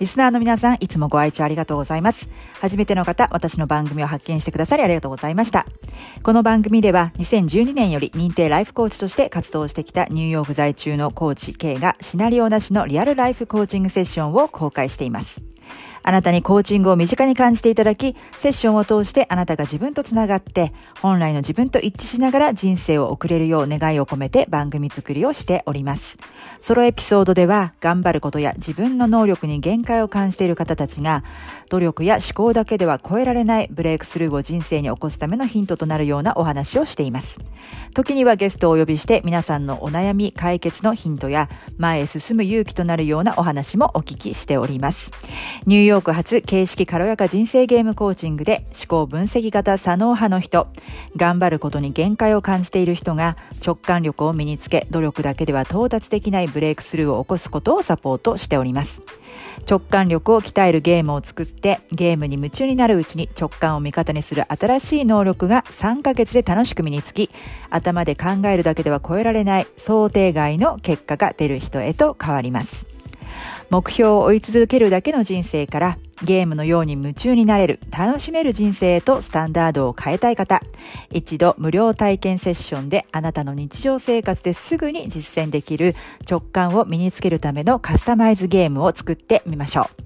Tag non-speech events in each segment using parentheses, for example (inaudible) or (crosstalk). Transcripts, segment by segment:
リスナーの皆さん、いつもご愛聴ありがとうございます。初めての方、私の番組を発見してくださりありがとうございました。この番組では、2012年より認定ライフコーチとして活動してきたニューヨーク在中のコーチ K がシナリオなしのリアルライフコーチングセッションを公開しています。あなたにコーチングを身近に感じていただき、セッションを通してあなたが自分とつながって、本来の自分と一致しながら人生を送れるよう願いを込めて番組作りをしております。ソロエピソードでは、頑張ることや自分の能力に限界を感じている方たちが、努力や思考だけでは超えられないブレイクスルーを人生に起こすためのヒントとなるようなお話をしています。時にはゲストをお呼びして皆さんのお悩み解決のヒントや前へ進む勇気となるようなお話もお聞きしております。ニューヨーク発形式軽やか人生ゲームコーチングで思考分析型左脳派の人、頑張ることに限界を感じている人が直感力を身につけ努力だけでは到達できないブレイクスルーを起こすことをサポートしております。直感力を鍛えるゲームを作ってゲームに夢中になるうちに直感を味方にする新しい能力が3ヶ月で楽しく身につき頭で考えるだけでは超えられない想定外の結果が出る人へと変わります。目標を追い続けるだけの人生からゲームのように夢中になれる、楽しめる人生へとスタンダードを変えたい方、一度無料体験セッションであなたの日常生活ですぐに実践できる直感を身につけるためのカスタマイズゲームを作ってみましょう。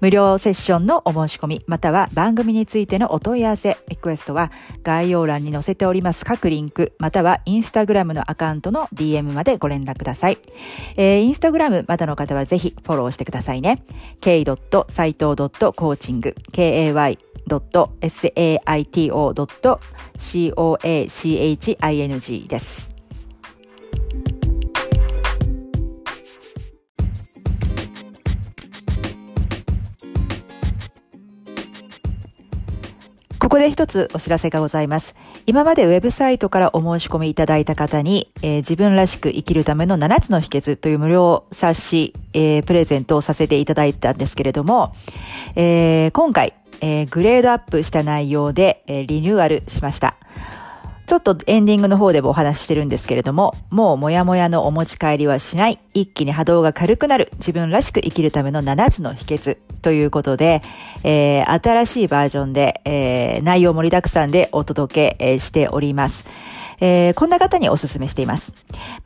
無料セッションのお申し込み、または番組についてのお問い合わせ、リクエストは概要欄に載せております各リンク、またはインスタグラムのアカウントの DM までご連絡ください。えー、インスタグラムまだの方はぜひフォローしてくださいね。k 斎藤 .coaching, kay saito.coaching です。ここで一つお知らせがございます。今までウェブサイトからお申し込みいただいた方に、えー、自分らしく生きるための7つの秘訣という無料冊子、えー、プレゼントをさせていただいたんですけれども、えー、今回、えー、グレードアップした内容で、えー、リニューアルしました。ちょっとエンディングの方でもお話ししてるんですけれども、もうもやもやのお持ち帰りはしない、一気に波動が軽くなる、自分らしく生きるための7つの秘訣ということで、えー、新しいバージョンで、えー、内容盛りだくさんでお届け、しております。えー、こんな方にお勧めしています。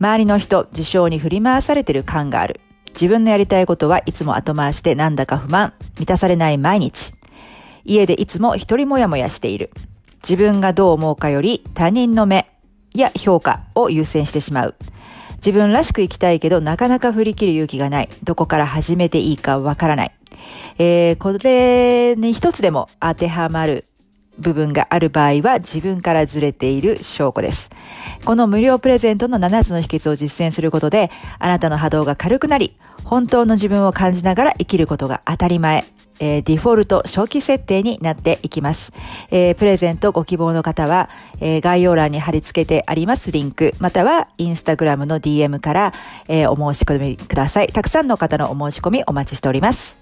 周りの人、事象に振り回されてる感がある。自分のやりたいことはいつも後回してなんだか不満、満たされない毎日。家でいつも一人もやもやしている。自分がどう思うかより他人の目や評価を優先してしまう。自分らしく生きたいけどなかなか振り切る勇気がない。どこから始めていいかわからない。えー、これに一つでも当てはまる部分がある場合は自分からずれている証拠です。この無料プレゼントの7つの秘訣を実践することで、あなたの波動が軽くなり、本当の自分を感じながら生きることが当たり前。えー、デフォルト初期設定になっていきます。えー、プレゼントご希望の方は、えー、概要欄に貼り付けてありますリンク、またはインスタグラムの DM から、えー、お申し込みください。たくさんの方のお申し込みお待ちしております。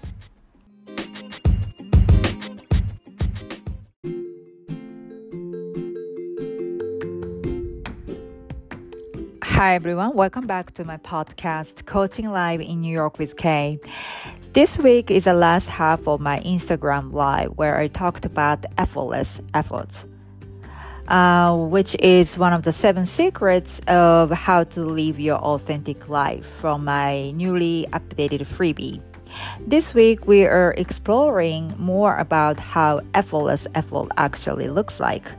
Hi everyone, welcome back to my podcast, Coaching Live in New York with Kay. This week is the last half of my Instagram live where I talked about effortless effort, uh, which is one of the seven secrets of how to live your authentic life from my newly updated freebie. This week we are exploring more about how effortless effort actually looks like.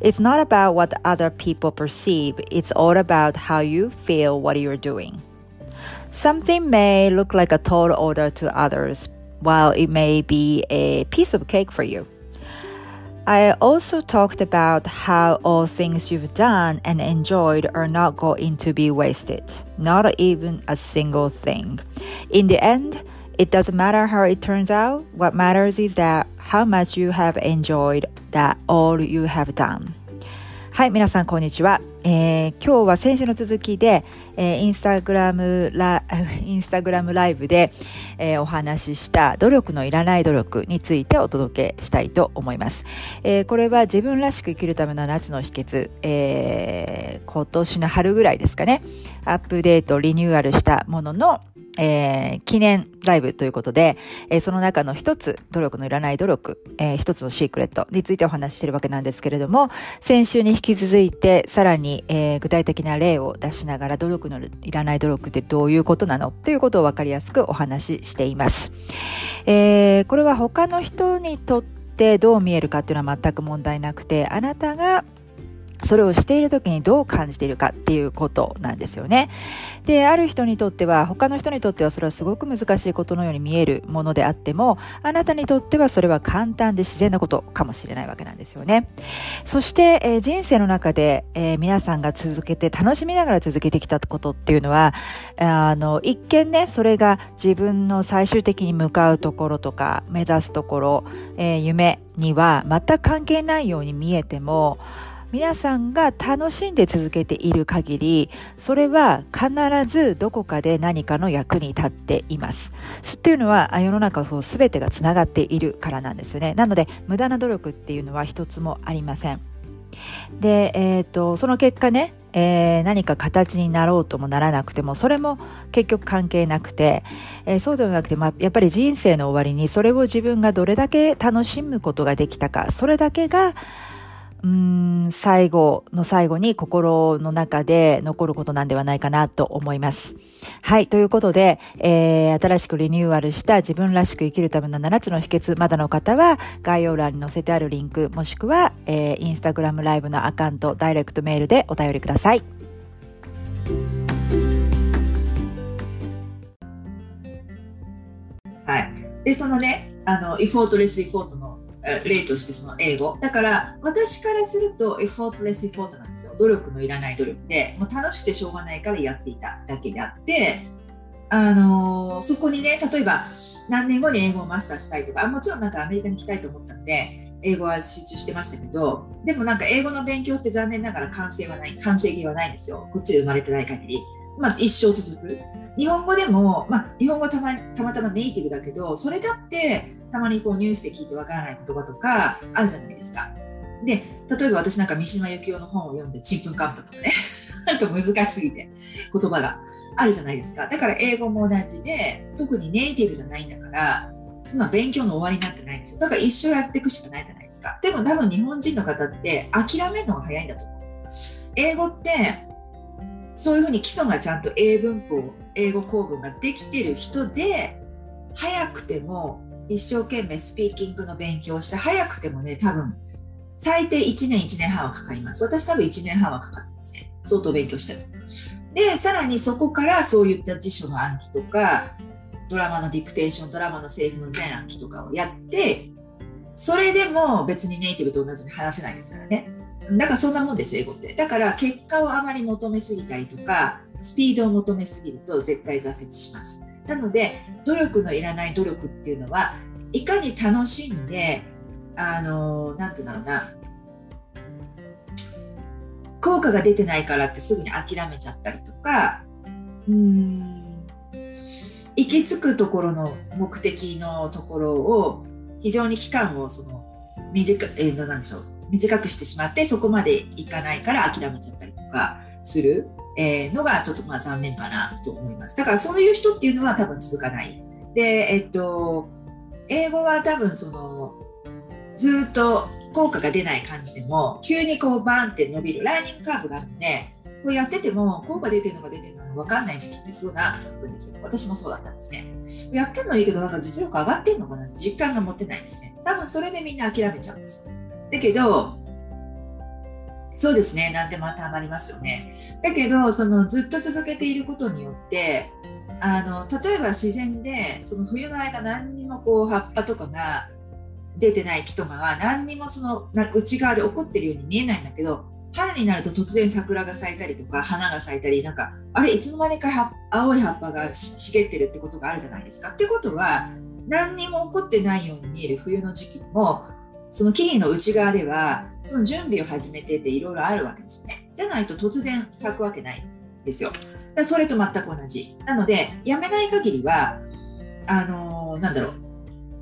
It's not about what other people perceive, it's all about how you feel what you're doing. Something may look like a tall order to others, while it may be a piece of cake for you. I also talked about how all things you've done and enjoyed are not going to be wasted, not even a single thing. In the end, It doesn't matter how it turns out. What matters is that how much you have enjoyed that all you have done. はい、皆さんこんにちは。 えー、今日は先週の続きで、えー、インスタグラムラ、インスタグラムライブで、えー、お話しした努力のいらない努力についてお届けしたいと思います。えー、これは自分らしく生きるための夏の秘訣、えー、今年の春ぐらいですかね、アップデート、リニューアルしたものの、えー、記念ライブということで、えー、その中の一つ、努力のいらない努力、えー、一つのシークレットについてお話ししているわけなんですけれども、先週に引き続いて、さらに、えー、具体的な例を出しながら、努力のいらない努力ってどういうことなのということを分かりやすくお話ししています。えー、これは他の人にとってどう見えるかっていうのは全く問題なくて、あなたがそれをしている時にどう感じているかっていうことなんですよね。で、ある人にとっては、他の人にとってはそれはすごく難しいことのように見えるものであっても、あなたにとってはそれは簡単で自然なことかもしれないわけなんですよね。そして、えー、人生の中で、えー、皆さんが続けて、楽しみながら続けてきたことっていうのは、あの、一見ね、それが自分の最終的に向かうところとか、目指すところ、えー、夢には全く関係ないように見えても、皆さんが楽しんで続けている限り、それは必ずどこかで何かの役に立っています。っていうのは世の中の全てがつながっているからなんですよね。なので無駄な努力っていうのは一つもありません。で、えーと、その結果ね、えー、何か形になろうともならなくてもそれも結局関係なくて、えー、そうではなくて、まあ、やっぱり人生の終わりにそれを自分がどれだけ楽しむことができたかそれだけがうーん、最後の最後に心の中で残ることなんではないかなと思います。はい。ということで、えー、新しくリニューアルした自分らしく生きるための7つの秘訣、まだの方は概要欄に載せてあるリンク、もしくは、えー、インスタグラムライブのアカウント、ダイレクトメールでお便りください。はい。で、そのね、あの、 effortless effort の例としてその英語。だから私からすると effortless effort なんですよ。努力のいらない努力で。もう楽しくてしょうがないからやっていただけであってあのー、そこにね例えば何年後に英語をマスターしたいとかもちろんなんかアメリカに行きたいと思ったんで英語は集中してましたけどでもなんか英語の勉強って残念ながら完成はない完成形はないんですよ。こっちで生まれてない限り。まあ一生続く。日本語でも、まあ、日本語たまたまたまネイティブだけどそれだってたまにこうニュースで聞いてわからない言葉とかあるじゃないですか。で例えば私なんか三島由紀夫の本を読んでちんぷんかんぷんとかね。(laughs) なんか難しすぎて言葉が。あるじゃないですか。だから英語も同じで特にネイティブじゃないんだからそんな勉強の終わりになってないんですよ。だから一生やっていくしかないじゃないですか。でも多分日本人の方って諦めるのが早いんだと思う。英語ってそういうふうに基礎がちゃんと英文法英語構文ができてる人で早くても一生懸命スピーキングの勉強をして早くてもね多分最低1年1年半はかかります。私多分1年半はかかるんですね。相当勉強しても。でさらにそこからそういった辞書の暗記とかドラマのディクテーションドラマのセリフの全暗記とかをやってそれでも別にネイティブと同じに話せないですからね。だかそんなもんです英語って。だから結果をあまり求めすぎたりとかスピードを求めすぎると絶対挫折します。なので努力のいらない努力っていうのはいかに楽しんであの何て言うんだろうな。効果が出てないからってすぐに諦めちゃったりとかうん行き着くところの目的のところを非常に期間をその短,、えー、なんでしょう短くしてしまってそこまでいかないから諦めちゃったりとかするえ、のがちょっとまあ残念かなと思います。だからそういう人っていうのは多分続かない。で、えっと、英語は多分そのずっと効果が出ない感じでも急にこうバーンって伸びるラーニングカーブがあるんでこうやってても効果出てるのか出てるのか分かんない時期ってすごい長く続くんですよ私もそうだったんですねやってるのいいけどなんか実力上がってんのかな実感が持てないんですね多分それでみんな諦めちゃうんですよだけどそうですね何でも当てはまりますよねだけどそのずっと続けていることによってあの例えば自然でその冬の間何にもこう葉っぱとかが出てない木とかが何にもその内側で起こってるように見えないんだけど春になると突然桜が咲いたりとか花が咲いたりなんかあれいつの間にか青い葉っぱが茂ってるってことがあるじゃないですか。ってことは何にも起こってないように見える冬の時期もその木々の内側ではその準備を始めてていろいろあるわけですよね。じゃないと突然咲くわけないですよ。だそれと全く同じ。なのでやめない限りはあのー、なんだろう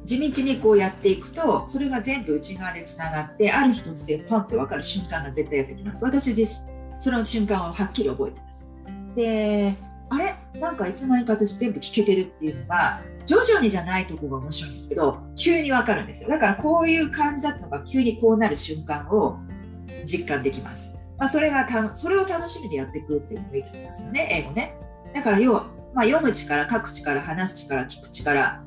地道にこうやっていくとそれが全部内側でつながってある日突然ポンって分かる瞬間が絶対やってきます私実その瞬間をはっきり覚えてますであれ？なんかいつの間にか私全部聞けてるっていうのは徐々にじゃないとこが面白いんですけど急に分かるんですよ。だからこういう感じだったのが急にこうなる瞬間を実感できます、まあ、それがたそれを楽しみでやっていくっていうのもいいと思いますよね英語ね。だから要は、まあ、読む力書く力話す力聞く力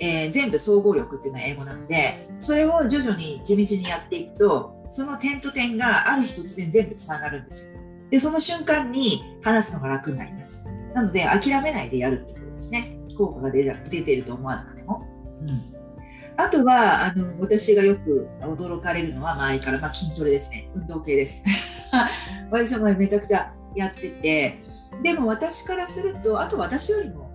えー、全部総合力っていうのは英語なのでそれを徐々に地道にやっていくとその点と点がある日突然全部つながるんですよ。でその瞬間に話すのが楽になります。なので諦めないでやるってことですね。効果が出出ていると思わなくても、うん、あとはあの私がよく驚かれるのは周りから、まあ、筋トレですね。運動系です。(laughs) 私もめちゃくちゃやってて。でも私からするとあと私よりも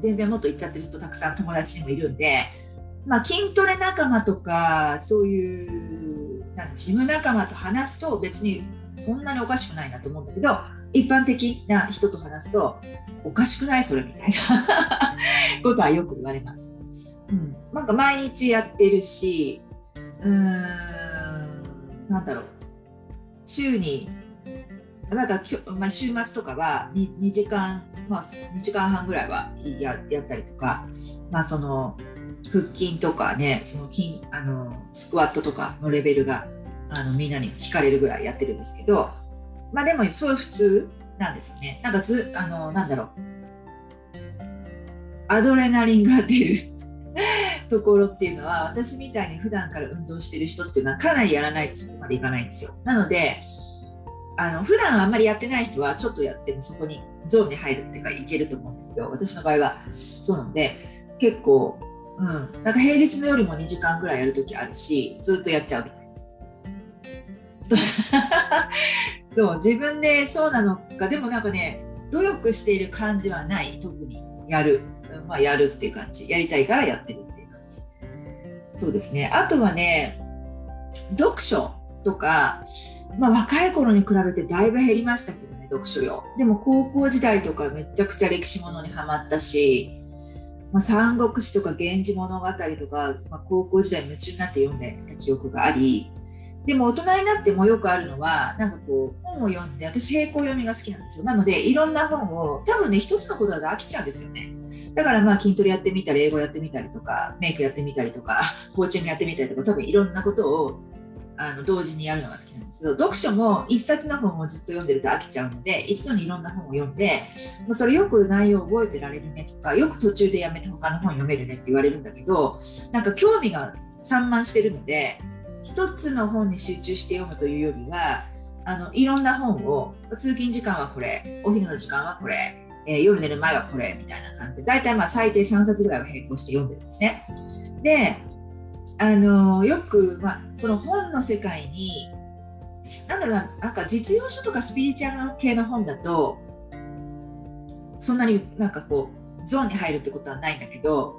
全然もっと行っちゃってる人たくさん友達にもいるんで、まあ、筋トレ仲間とかそういうなんかジム仲間と話すと別にそんなにおかしくないなと思うんだけど一般的な人と話すとおかしくない？それみたいな。ことはよく言われます。うん、なんか毎日やってるしうーんなんだろう。週になんかきょ、まあ、週末とかは 2, 2時間、まあ、2時間半ぐらいはややったりとか、まあ、その腹筋とかねその筋あのスクワットとかのレベルがあのみんなに聞かれるぐらいやってるんですけど、まあ、でもそういう普通なんですよね。なんかずあのなんだろうアドレナリンが出る (laughs) ところっていうのは私みたいに普段から運動してる人っていうのはかなりやらないとそこまでいかないんですよ。なのであの普段あんまりやってない人はちょっとやってもそこにゾーンに入るっていうかいけると思うんだけど私の場合はそうなので結構、うん、なんか平日の夜も2時間ぐらいやるときあるしずっとやっちゃうみたいな。(laughs) そう自分でそうなのかでもなんかね努力している感じはない特にやる、まあ、やるっていう感じ。やりたいからやってるっていう感じ。そうですね。あとはね読書とかまあ、若い頃に比べてだいぶ減りましたけどね読書量。でも高校時代とかめちゃくちゃ歴史ものにはまったし、まあ、三国志とか源氏物語とか、まあ、高校時代夢中になって読んでた記憶がありでも大人になってもよくあるのはなんかこう本を読んで私並行読みが好きなんですよ。なのでいろんな本を多分ね一つのことだと飽きちゃうんですよね。だからまあ筋トレやってみたり英語やってみたりとかメイクやってみたりとかコーチングやってみたりとか多分いろんなことをあの同時にやるのが好きなんですけど読書も一冊の本をずっと読んでると飽きちゃうので一度にいろんな本を読んでそれよく内容を覚えてられるねとかよく途中でやめて他の本読めるねって言われるんだけどなんか興味が散漫してるので一つの本に集中して読むというよりはあのいろんな本を通勤時間はこれお昼の時間はこれ、えー、夜寝る前はこれみたいな感じで大体まあ最低3冊ぐらいは並行して読んでるんですね。であのよく、まあ、その本の世界になんだろうななんか実用書とかスピリチュアル系の本だとそんなになんかこうゾーンに入るってことはないんだけど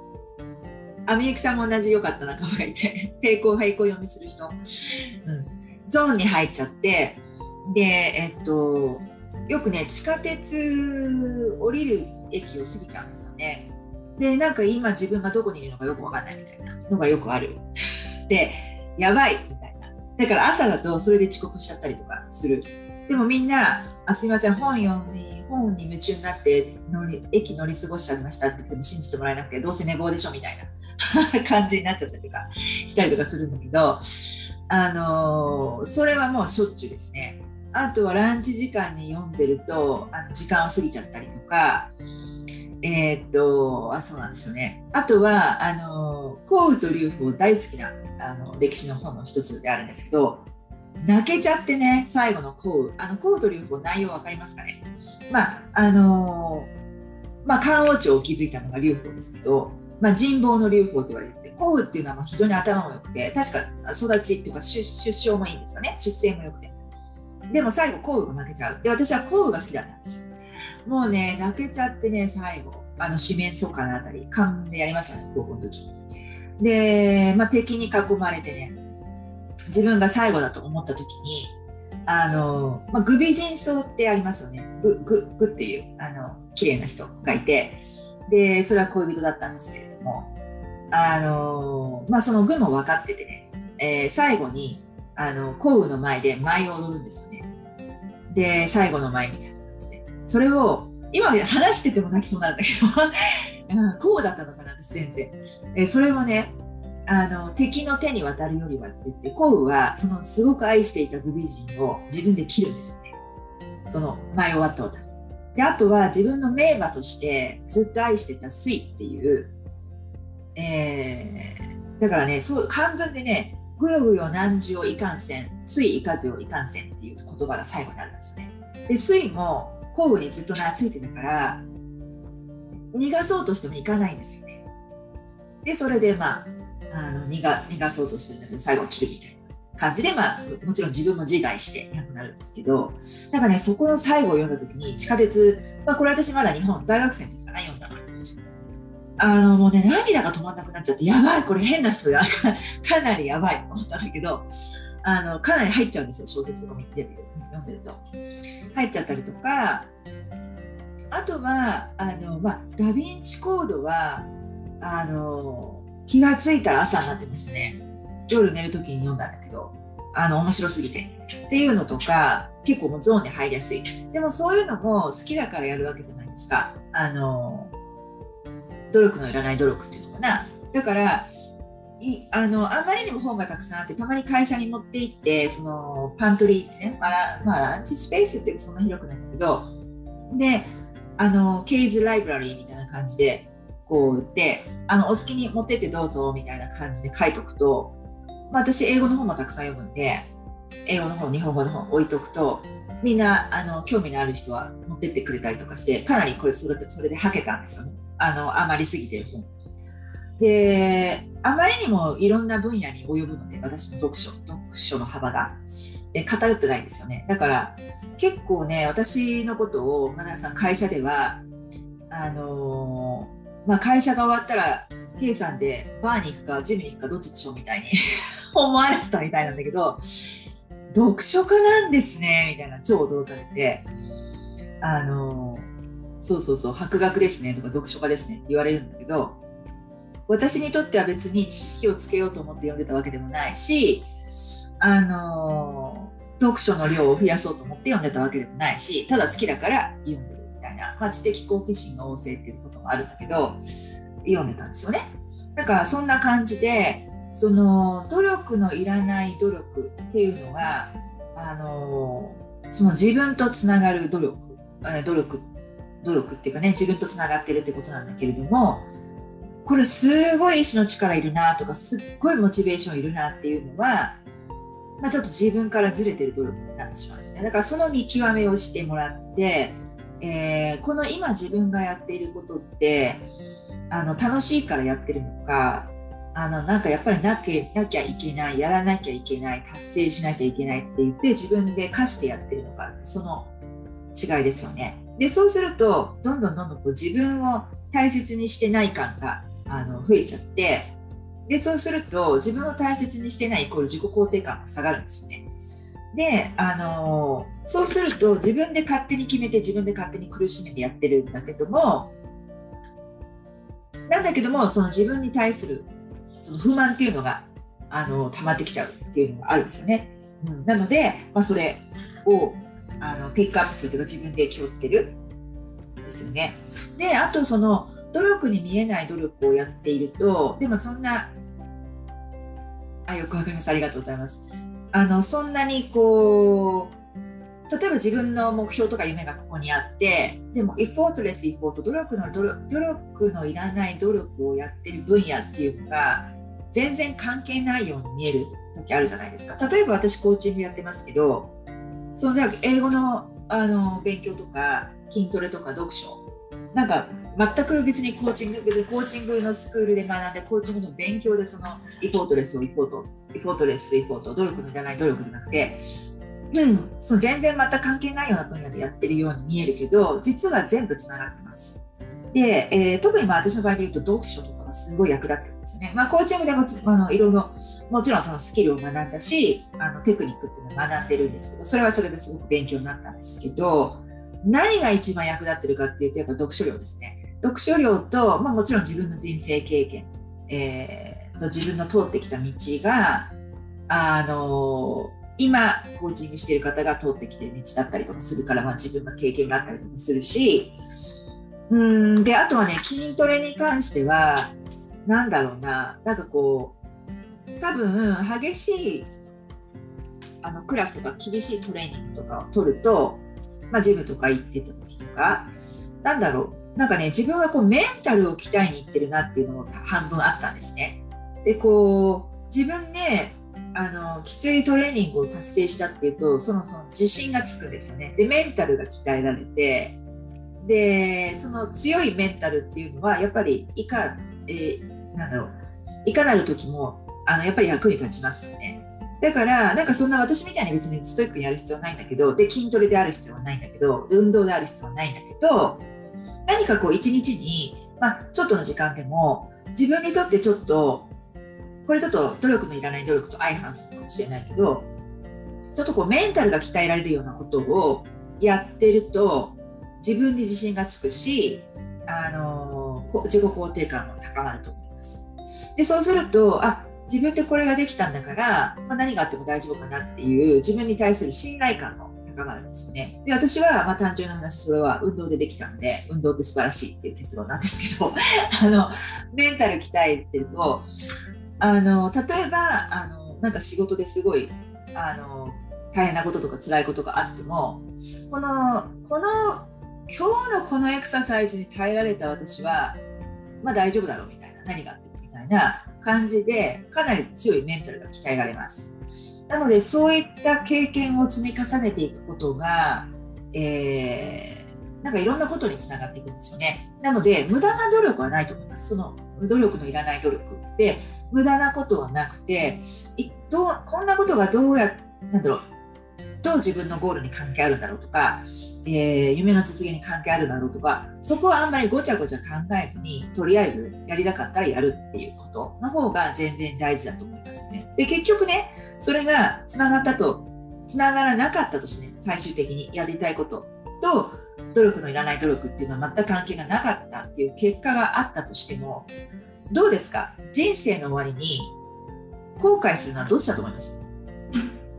あみゆきさんも同じ良かった仲間がいて (laughs) 並行並行読みする人、うん、ゾーンに入っちゃってでえっとよくね地下鉄降りる駅を過ぎちゃうんですよね。でなんか今自分がどこにいるのかよくわかんないみたいなのがよくある。(laughs) でやばいみたいな。だから朝だとそれで遅刻しちゃったりとかする。でもみんなあすいません本読み本に夢中になって乗り駅乗り過ごしちゃいましたって言っても信じてもらえなくてどうせ寝坊でしょみたいな。(laughs) 感じになっちゃったりとかしたりとかするんだけどあの、それはもうしょっちゅうですね。あとはランチ時間に読んでるとあの時間を過ぎちゃったりとかえー、っとあそうなんですよね。あとはあの幸雨と劉邦大好きなあの歴史の本の一つであるんですけど泣けちゃってね最後の幸雨あの幸雨と劉邦内容分かりますかね？まああのまあ漢王朝を築いたのが劉邦ですけど、まあ、人望の劉邦と言われて幸雨っていうのは非常に頭も良くて確か育ちっていうか出出生もいいんですよね。出生も良くて。でも最後コウが負けちゃう。で私はコウが好きだったんです。もうね泣けちゃってね最後あの四面楚歌のあたり勘でやりますよね高校の時。で、まあ、敵に囲まれてね自分が最後だと思った時にあの、まあ、グビジンソウってありますよね。グググっていうあの綺麗な人がいてでそれは恋人だったんですけれどもあの、まあ、そのグも分かっててね、えー、最後にあの幸運の前で舞を踊るんですよね。で最後の舞みたいな感じでそれを今話してても泣きそうなんだけど、(laughs) うん、こうだったのかな私全然、えー、それをねあの敵の手に渡るよりはって言って幸運はそのすごく愛していたグビ人を自分で切るんですよね。その前終わった歌であとは自分の名馬としてずっと愛してた水っていう、えー、だからねそう漢文でねぐよぐよ難事をいかんせん水いかずをいかんせんっていう言葉が最後になるんですよね。で水も幸運にずっと懐いてたから逃がそうとしてもいかないんですよね。でそれでまああの逃が逃がそうとするんだけど最後切るみたいな。感じで、まあ、もちろん自分も自害していなくなるんですけどだかねそこの最後を読んだ時に地下鉄、まあ、これ私まだ日本大学生の時かな読んだあのもうね涙が止まんなくなっちゃってやばいこれ変な人が (laughs) かなりやばいと思ったんだけどあのかなり入っちゃうんですよ小説とか見て読んでると入っちゃったりとかあとはあの、まあ、ダ・ヴィンチコードはあの気がついたら朝になってましたね。夜寝る時に読んだんだけど、あの、面白すぎて。っていうのとか、結構もうゾーンに入りやすい。でもそういうのも好きだからやるわけじゃないですか。あの、努力のいらない努力っていうのかな。だから、いあのあんまりにも本がたくさんあってたまに会社に持って行ってそのパントリーってね、まあ、まあ、ランチスペースってそんな広くないんだけどであのケイズライブラリーみたいな感じでこうであのお好きに持ってってどうぞみたいな感じで書いとくと、まあ、私英語の本もたくさん読むんで英語の本日本語の本置いとくとみんなあの興味のある人は持ってってくれたりとかしてかなりこれそれそれではけたんですよね。あの余りすぎてる本。であまりにもいろんな分野に及ぶので私の読書読書の幅がえ偏ってないんですよね。だから結構ね私のことをマナーさん会社ではあのまあ、会社が終わったら K さんでバーに行くかジムに行くかどっちでしょうみたいに (laughs) 思われてたみたいなんだけど読書家なんですねみたいな超驚かれてあのそうそうそう博学ですねとか読書家ですねって言われるんだけど私にとっては別に知識をつけようと思って読んでたわけでもないしあの読書の量を増やそうと思って読んでたわけでもないしただ好きだから読んでる。な、まあ、知的好奇心の旺盛っていうこともあるんだけど読んでたんですよね。だからそんな感じでその努力のいらない努力っていうのはあのその自分とつながる努力努力努力っていうかね自分とつながってるってことなんだけれどもこれすごい意志の力いるなとかすっごいモチベーションいるなっていうのは、まあ、ちょっと自分からずれてる努力になってしまうんですねだからその見極めをしてもらってえー、この今自分がやっていることってあの楽しいからやってるのかあのなんかやっぱりなきなきゃいけないやらなきゃいけない達成しなきゃいけないって言って自分で課してやってるのかその違いですよね。でそうするとどんどんどんどんこう自分を大切にしてない感があの増えちゃってでそうすると自分を大切にしてないイコール自己肯定感が下がるんですよね。で、あのそうすると自分で勝手に決めて自分で勝手に苦しめてやってるんだけどもなんだけどもその自分に対するその不満っていうのがあの溜まってきちゃうっていうのがあるんですよね。うん、なので、まあ、それをあのピックアップするというか自分で気をつけるですよね。であとその努力に見えない努力をやっているとでもそんなあよくわかりますありがとうございます。あのそんなにこう例えば自分の目標とか夢がここにあってでも effortless effort 努力の努力のいらない努力をやってる分野っていうのが全然関係ないように見える時あるじゃないですか。例えば私コーチングやってますけどそのじゃ英語のあの勉強とか筋トレとか読書。なんか全く別にコーチング別にコーチングのスクールで学んでコーチングの勉強でその effortless を effort effortless effort 努力のいらない努力じゃなくてうん、その全然また関係ないような分野でやってるように見えるけど実は全部つながってます。で、えー、特にまあ私の場合で言うと読書とかがすごい役立ってるんですよね。まあ、コーチングでもあのいろいろもちろんそのスキルを学んだしあのテクニックっていうのを学んでるんですけどそれはそれですごく勉強になったんですけど何が一番役立ってるかっていうとやっぱ読書量ですね。読書量と、まあ、もちろん自分の人生経験、えー、と自分の通ってきた道があの今コーチングしている方が通ってきてる道だったりとかするから、まあ、自分の経験があったりとかするしうんであとはね筋トレに関しては何だろうななんかこう多分激しいあのクラスとか厳しいトレーニングとかを取ると、まあ、ジムとか行ってた時とかなんだろうなんかね自分はこうメンタルを鍛えに行ってるなっていうのも半分あったんですね。でこう自分ねあのきついトレーニングを達成したっていうとそのその自信がつくんですよね。でメンタルが鍛えられてでその強いメンタルっていうのはやっぱりいか、えー、なんだろういかなる時もあのやっぱり役に立ちますよね。だからなんかそんな私みたいに別にストイックにやる必要はないんだけどで筋トレである必要はないんだけど運動である必要はないんだけど何かこう一日に、まあ、ちょっとの時間でも自分にとってちょっとこれちょっと努力のいらない努力と相反するかもしれないけどちょっとこうメンタルが鍛えられるようなことをやってると自分に自信がつくしあの自己肯定感も高まると思います。でそうするとあ自分ってこれができたんだから、まあ、何があっても大丈夫かなっていう自分に対する信頼感も高まるんですよね。で私はまあ単純な話それは運動でできたんで運動って素晴らしいっていう結論なんですけど (laughs) あのメンタル鍛えてるとあの例えばあのなんか仕事ですごいあの大変なこととか辛いことがあってもこのこの今日のこのエクササイズに耐えられた私はまあ大丈夫だろうみたいな何があってもみたいな感じでかなり強いメンタルが鍛えられますなのでそういった経験を積み重ねていくことが、えー、なんかいろんなことにつながっていくんですよね。なので無駄な努力はないと思います。その努力のいらない努力って無駄なことはなくてどうこんなことがどうやなんだろうどう自分のゴールに関係あるんだろうとか、えー、夢の実現に関係あるんだろうとかそこはあんまりごちゃごちゃ考えずにとりあえずやりたかったらやるっていうことの方が全然大事だと思いますね。で結局ねそれがつながったとつながらなかったとしてね最終的にやりたいことと努力のいらない努力っていうのは全く関係がなかったっていう結果があったとしてもどうですか？人生の終わりに後悔するのはどっちだと思います？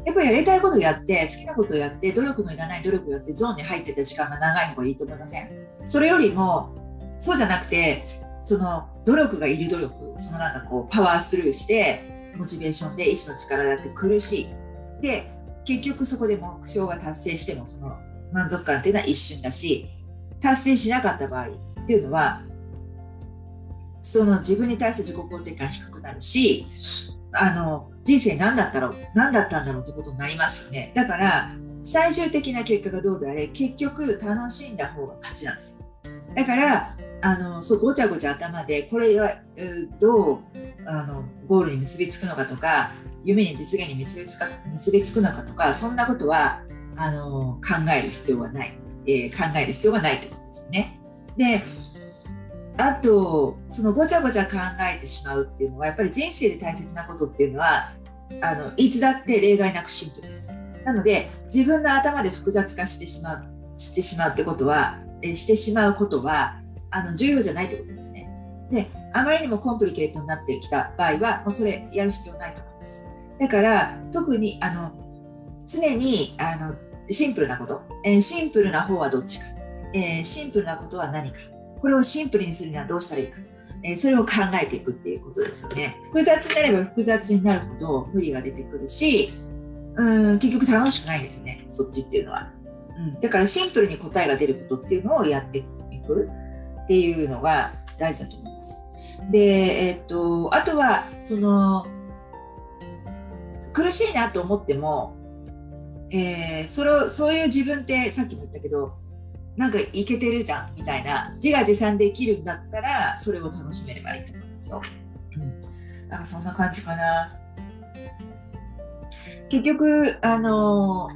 やっぱりやりたいことをやって好きなことをやって努力のいらない努力をやってゾーンに入ってた時間が長い方がいいと思いません？それよりもそうじゃなくてその努力がいる努力そのなんかこうパワースルーしてモチベーションで意志の力だって苦しい。で結局そこで目標が達成してもその満足感っていうのは一瞬だし達成しなかった場合っていうのはその自分に対する自己肯定感低くなるしあの人生何だったろう何だったんだろうってことになりますよね。だから最終的な結果がどうであれ結局楽しんだ方が勝ちなんですよ。だからあのそうごちゃごちゃ頭でこれはどうあのゴールに結びつくのかとか夢に実現に結びつか結びつくのかとかそんなことはあの考える必要はない、えー、考える必要がないってことですよね。であとそのごちゃごちゃ考えてしまうっていうのはやっぱり人生で大切なことっていうのはあのいつだって例外なくシンプルです。なので自分の頭で複雑化してしまうしてしまうってことは、えしてしまうことはあの重要じゃないってことですね。であまりにもコンプリケートになってきた場合はもうそれやる必要ないと思います。だから特にあの常にあのシンプルなこと、え、シンプルな方はどっちか、え、シンプルなことは何かこれをシンプルにするにはどうしたらいいか、え、それを考えていくっていうことですよね。複雑になれば複雑になるほど無理が出てくるし、うん結局楽しくないんですよね、そっちっていうのは。うん、だからシンプルに答えが出ることっていうのをやっていくっていうのが大事だと思います。で、えっと、あとは、その、苦しいなと思っても、えー、それをそういう自分ってさっきも言ったけどなんかいけてるじゃんみたいな自画自賛できるんだったらそれを楽しめればいいと思うんですよ。うん、なんかそんな感じかな。結局あの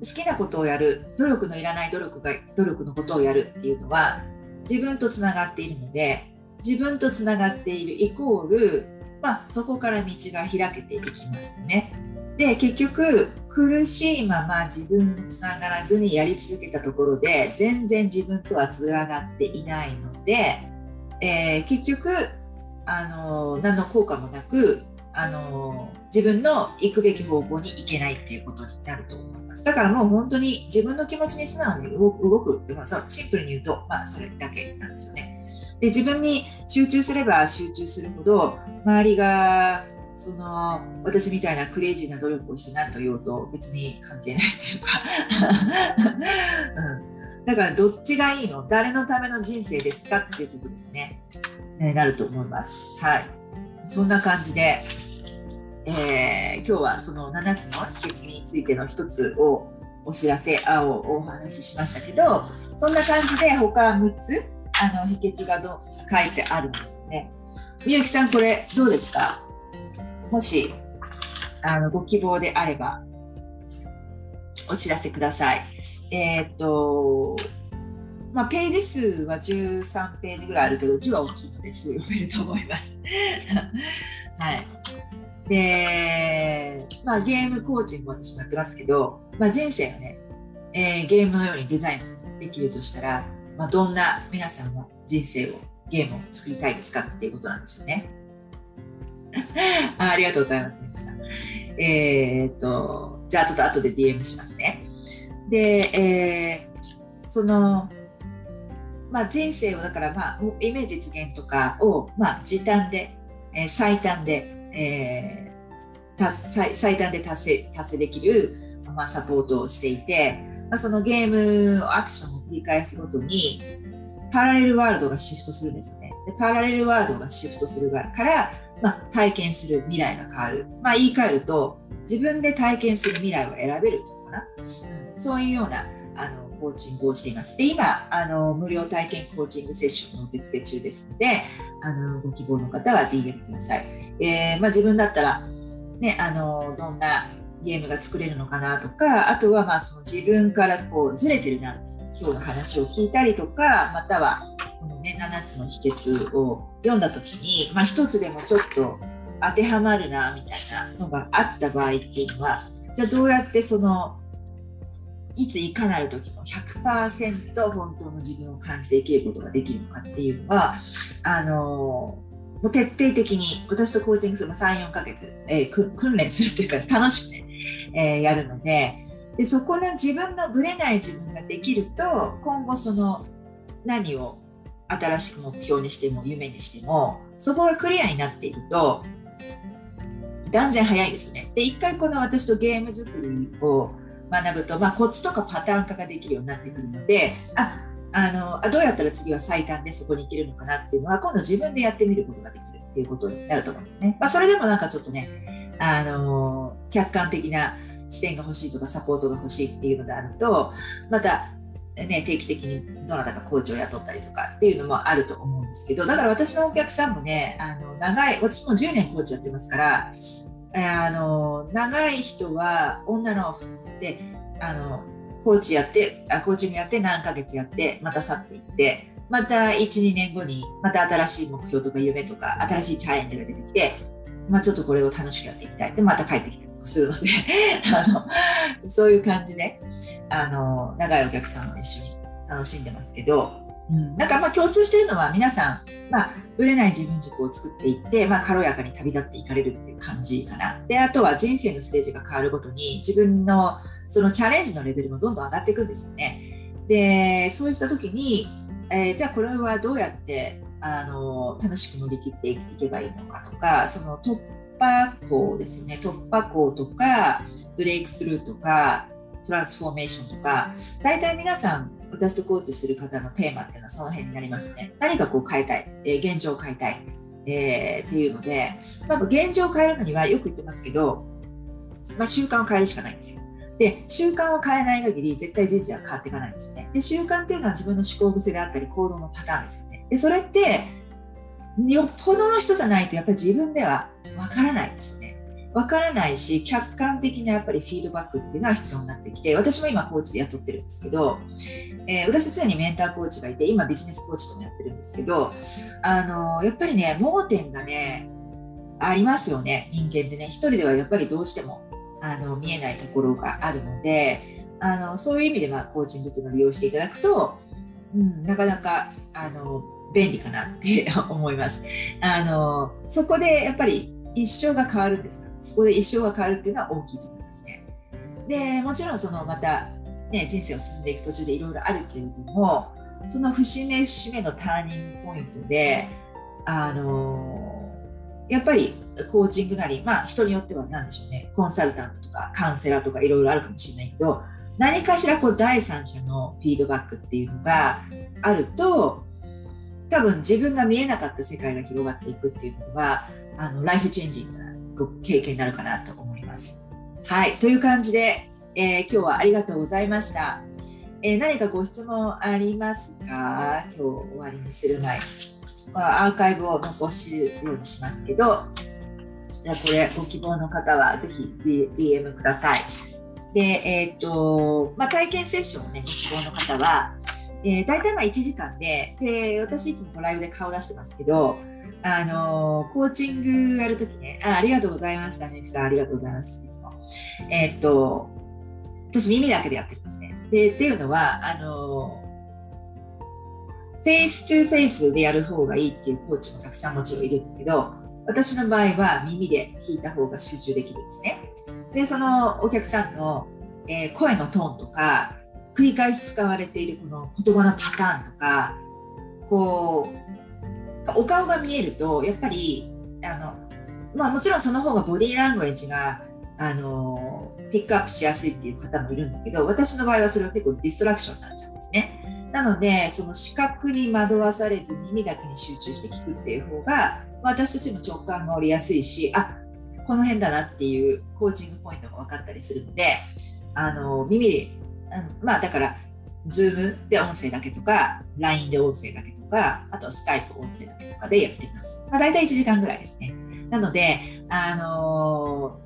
好きなことをやる努力のいらない努力が努力のことをやるっていうのは自分とつながっているので自分とつながっているイコール、まあ、そこから道が開けていきますよね。で結局苦しいまま自分につながらずにやり続けたところで全然自分とはつながっていないので、えー、結局あの何の効果もなくあの自分の行くべき方向に行けないっていうことになると思います。だからもう本当に自分の気持ちに素直に動くまあ、シンプルに言うと、まあ、それだけなんですよね。で自分に集中すれば集中するほど周りがその私みたいなクレイジーな努力をして何と言おうと別に関係ないっていうか、うん、だからどっちがいいの？誰のための人生ですかっていうことですね、ねなると思います。はい。そんな感じで、えー、今日はその7つの秘訣についての1つをお知らせあをお話ししましたけどそんな感じで他6つあの秘訣がど書いてあるんですよね。みゆきさんこれどうですか？もしあのご希望であればお知らせください。えっ、と、まあ、ページ数は13ページぐらいあるけど字は大きいのですぐ (laughs) 読めると思います。(laughs) はい。で、まあ、ゲームコーチング私もやってますけど、まあ、人生がね、えー、ゲームのようにデザインできるとしたら、まあ、どんな皆さんは人生をゲームを作りたいですかっていうことなんですよね。(laughs) あありがとうございます、えー、っと、じゃあちょっと後で DM しますね。で、えー、その、まあ、人生をだからまあイメージ実現とかをまあ時短で、えー、最短で、えー、最最短で達成達成できる、まあ、サポートをしていて、まあ、そのゲームをアクションを繰り返すごとにパラレルワールドがシフトするんですよね。でパラレルワールドがシフトするからまあ、体験する未来が変わる。まあ、言い換えると、自分で体験する未来を選べるとかな、うん、そういうようなあのコーチングをしています。で、今、あの無料体験コーチングセッションの受付中ですので、あのご希望の方は DM ください。えー、まあ、自分だったら、ね、あのどんなゲームが作れるのかなとか、あとはまあその自分からこうずれてるな、今日の話を聞いたりとか、またはこの、ね、7つの秘訣を読んだ時に、まあ、1つでもちょっと当てはまるなみたいなのがあった場合っていうのはじゃあどうやってそのいついかなる時も100%本当の自分を感じて生きることができるのかっていうのはあのもう徹底的に私とコーチングする34ヶ月、えー、訓練するっていうか楽しく、えー、やるのででそこの自分のぶれない自分ができると今後その何を新しく目標にしても夢にしてもそこがクリアになっていると断然早いですよね。で一回この私とゲーム作りを学ぶと、まあ、コツとかパターン化ができるようになってくるのでああのあどうやったら次は最短でそこに行けるのかなっていうのは今度自分でやってみることができるっていうことになると思うんですね。まあ、それでもなんかちょっとねあの客観的な視点が欲しいとかサポートが欲しいっていうのであるとまたね、定期的にどなたかコーチを雇ったりとかっていうのもあると思うんですけどだから私のお客さんもねあの長い私も10年コーチやってますからあの長い人は女のであのコーチやってあコーチングやって何ヶ月やってまた去っていってまた12年後にまた新しい目標とか夢とか新しいチャレンジが出てきて、まあ、ちょっとこれを楽しくやっていきたいでまた帰ってきてするので (laughs) あのそういう感じであの長いお客さんも一緒に楽しんでますけど、うん、なんかまあ共通してるのは皆さん、まあ、ぶれない自分軸を作っていって、まあ、軽やかに旅立っていかれるっていう感じかな。であとは人生のステージが変わるごとに自分のそのチャレンジのレベルもどんどん上がっていくんですよね。でそうした時に、えー、じゃあこれはどうやってあの楽しく乗り切っていけばいいのかとかその突破口ですね。突破口とかブレイクスルーとかトランスフォーメーションとか大体皆さん私とコーチする方のテーマっていうのはその辺になりますね。何かこう変えたい、えー、現状を変えたい、えー、っていうので、まあ、現状を変えるのにはよく言ってますけど、まあ、習慣を変えるしかないんですよ。で習慣を変えない限り絶対人生は変わっていかないんですよね。で習慣っていうのは自分の思考癖であったり行動のパターンですよね。でそれってよっぽどの人じゃないとやっぱり自分ではわからないですよね。わからないし客観的なやっぱりフィードバックっていうのは必要になってきて私も今コーチで雇ってるんですけど、えー、私常にメンターコーチがいて今ビジネスコーチともやってるんですけどあのやっぱりね盲点がねありますよね人間でね一人ではやっぱりどうしてもあの見えないところがあるのであのそういう意味で、まあ、コーチングっていうのを利用していただくと、うん、なかなかあの便利かなって (laughs) 思います。あのそこでやっぱり一生が変わるんですそこで一生が変わるっていうのは大きいと思いますね。でもちろんそのまた、ね、人生を進んでいく途中でいろいろあるけれどもその節目節目のターニングポイントであのやっぱりコーチングなり、まあ、人によっては何でしょうねコンサルタントとかカウンセラーとかいろいろあるかもしれないけど何かしらこう第三者のフィードバックっていうのがあると多分自分が見えなかった世界が広がっていくっていうのはあのライフチェンジングな経験になるかなと思います。はい、という感じで、えー、今日はありがとうございました。えー、何かご質問ありますか？今日終わりにする前。まあ、アーカイブを残すようにしますけど、じゃこれご希望の方はぜひ DM ください。で、えっ、ー、と、まあ、体験セッションをね、ご希望の方は、えー、大体まあ1時間でで、私いつもライブで顔出してますけど、あのコーチングやるときねあ、ありがとうございました、ね、さん、ありがとうございます、いつも。えー、っと、私耳だけでやってるんですね。で、っていうのは、あのフェイス2フェイスでやる方がいいっていうコーチもたくさんもちろんいるんだけど、私の場合は耳で聞いた方が集中できるんですね。で、そのお客さんの、え、声のトーンとか、繰り返し使われているこの言葉のパターンとか、こう、お顔が見えるとやっぱりあの、まあ、もちろんその方がボディーラングエッジがあのピックアップしやすいっていう方もいるんだけど私の場合はそれは結構ディストラクションになっちゃうんですね。なのでその視覚に惑わされず耳だけに集中して聞くっていう方が私たちも直感が下りやすいしあこの辺だなっていうコーチングポイントが分かったりするのであの耳でまあだから Zoom で音声だけとか LINE で音声だけとかあとは Skype 音声だけとかでやってます、まあ、大体1時間ぐらいですねなので、あの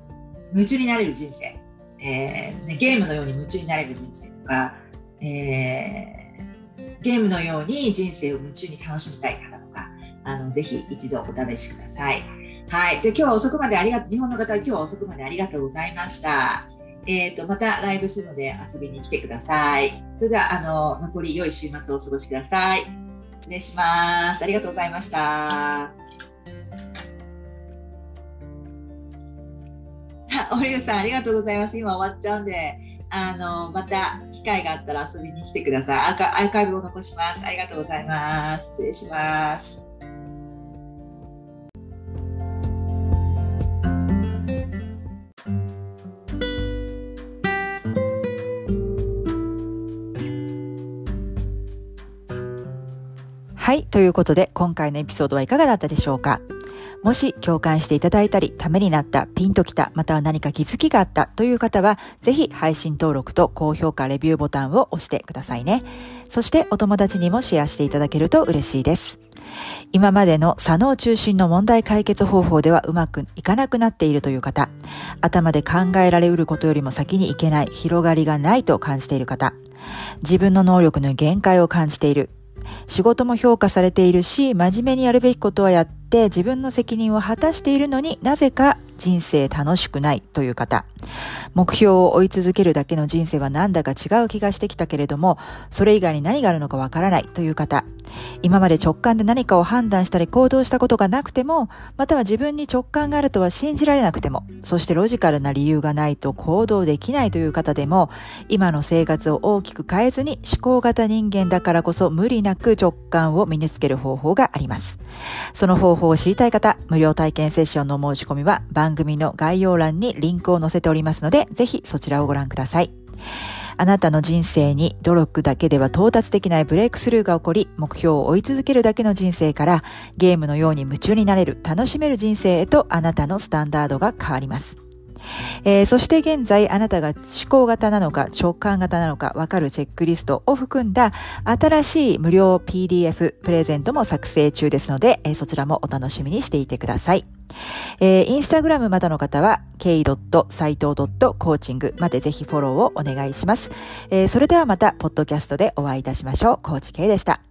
ー、夢中になれる人生、えー、ね、ゲームのように夢中になれる人生とか、えー、ゲームのように人生を夢中に楽しみたい方とかあのぜひ一度お試しください。はい。じゃあ今日は遅くまでありが、日本の方は今日は遅くまでありがとうございました。えっ、ー、と、またライブするので遊びに来てください。それでは、あの、残り良い週末をお過ごしください。失礼します。ありがとうございました。オリュさん、ありがとうございます。今終わっちゃうんで、あの、また機会があったら遊びに来てください。アーカイブを残します。ありがとうございます。失礼します。はい。ということで、今回のエピソードはいかがだったでしょうか？もし共感していただいたり、ためになった、ピンときた、または何か気づきがあったという方は、ぜひ配信登録と高評価、レビューボタンを押してくださいね。そしてお友達にもシェアしていただけると嬉しいです。今までの左脳中心の問題解決方法ではうまくいかなくなっているという方、頭で考えられうることよりも先にいけない、広がりがないと感じている方、自分の能力の限界を感じている、仕事も評価されているし、真面目にやるべきことはやって自分の責任を果たしているのになぜか人生楽しくないという方。目標を追い続けるだけの人生はなんだか違う気がしてきたけれども、それ以外に何があるのかわからないという方。今まで直感で何かを判断したり行動したことがなくても、または自分に直感があるとは信じられなくても、そしてロジカルな理由がないと行動できないという方でも、今の生活を大きく変えずに思考型人間だからこそ無理なく直感を身につける方法があります。その方法を知りたい方、無料体験セッションの申し込みは番組の概要欄にリンクを載せておりますので、ぜひそちらをご覧ください。あなたの人生に努力だけでは到達できないブレイクスルーが起こり、目標を追い続けるだけの人生から、ゲームのように夢中になれる、楽しめる人生へとあなたのスタンダードが変わります。えー、そして現在あなたが思考型なのか直感型なのかわかるチェックリストを含んだ新しい無料 PDF プレゼントも作成中ですので、えー、そちらもお楽しみにしていてください。えー、インスタグラムまだの方は、k s a i t o c o a c h i n g までぜひフォローをお願いします。えー、それではまた、ポッドキャストでお会いいたしましょう。コーチ K でした。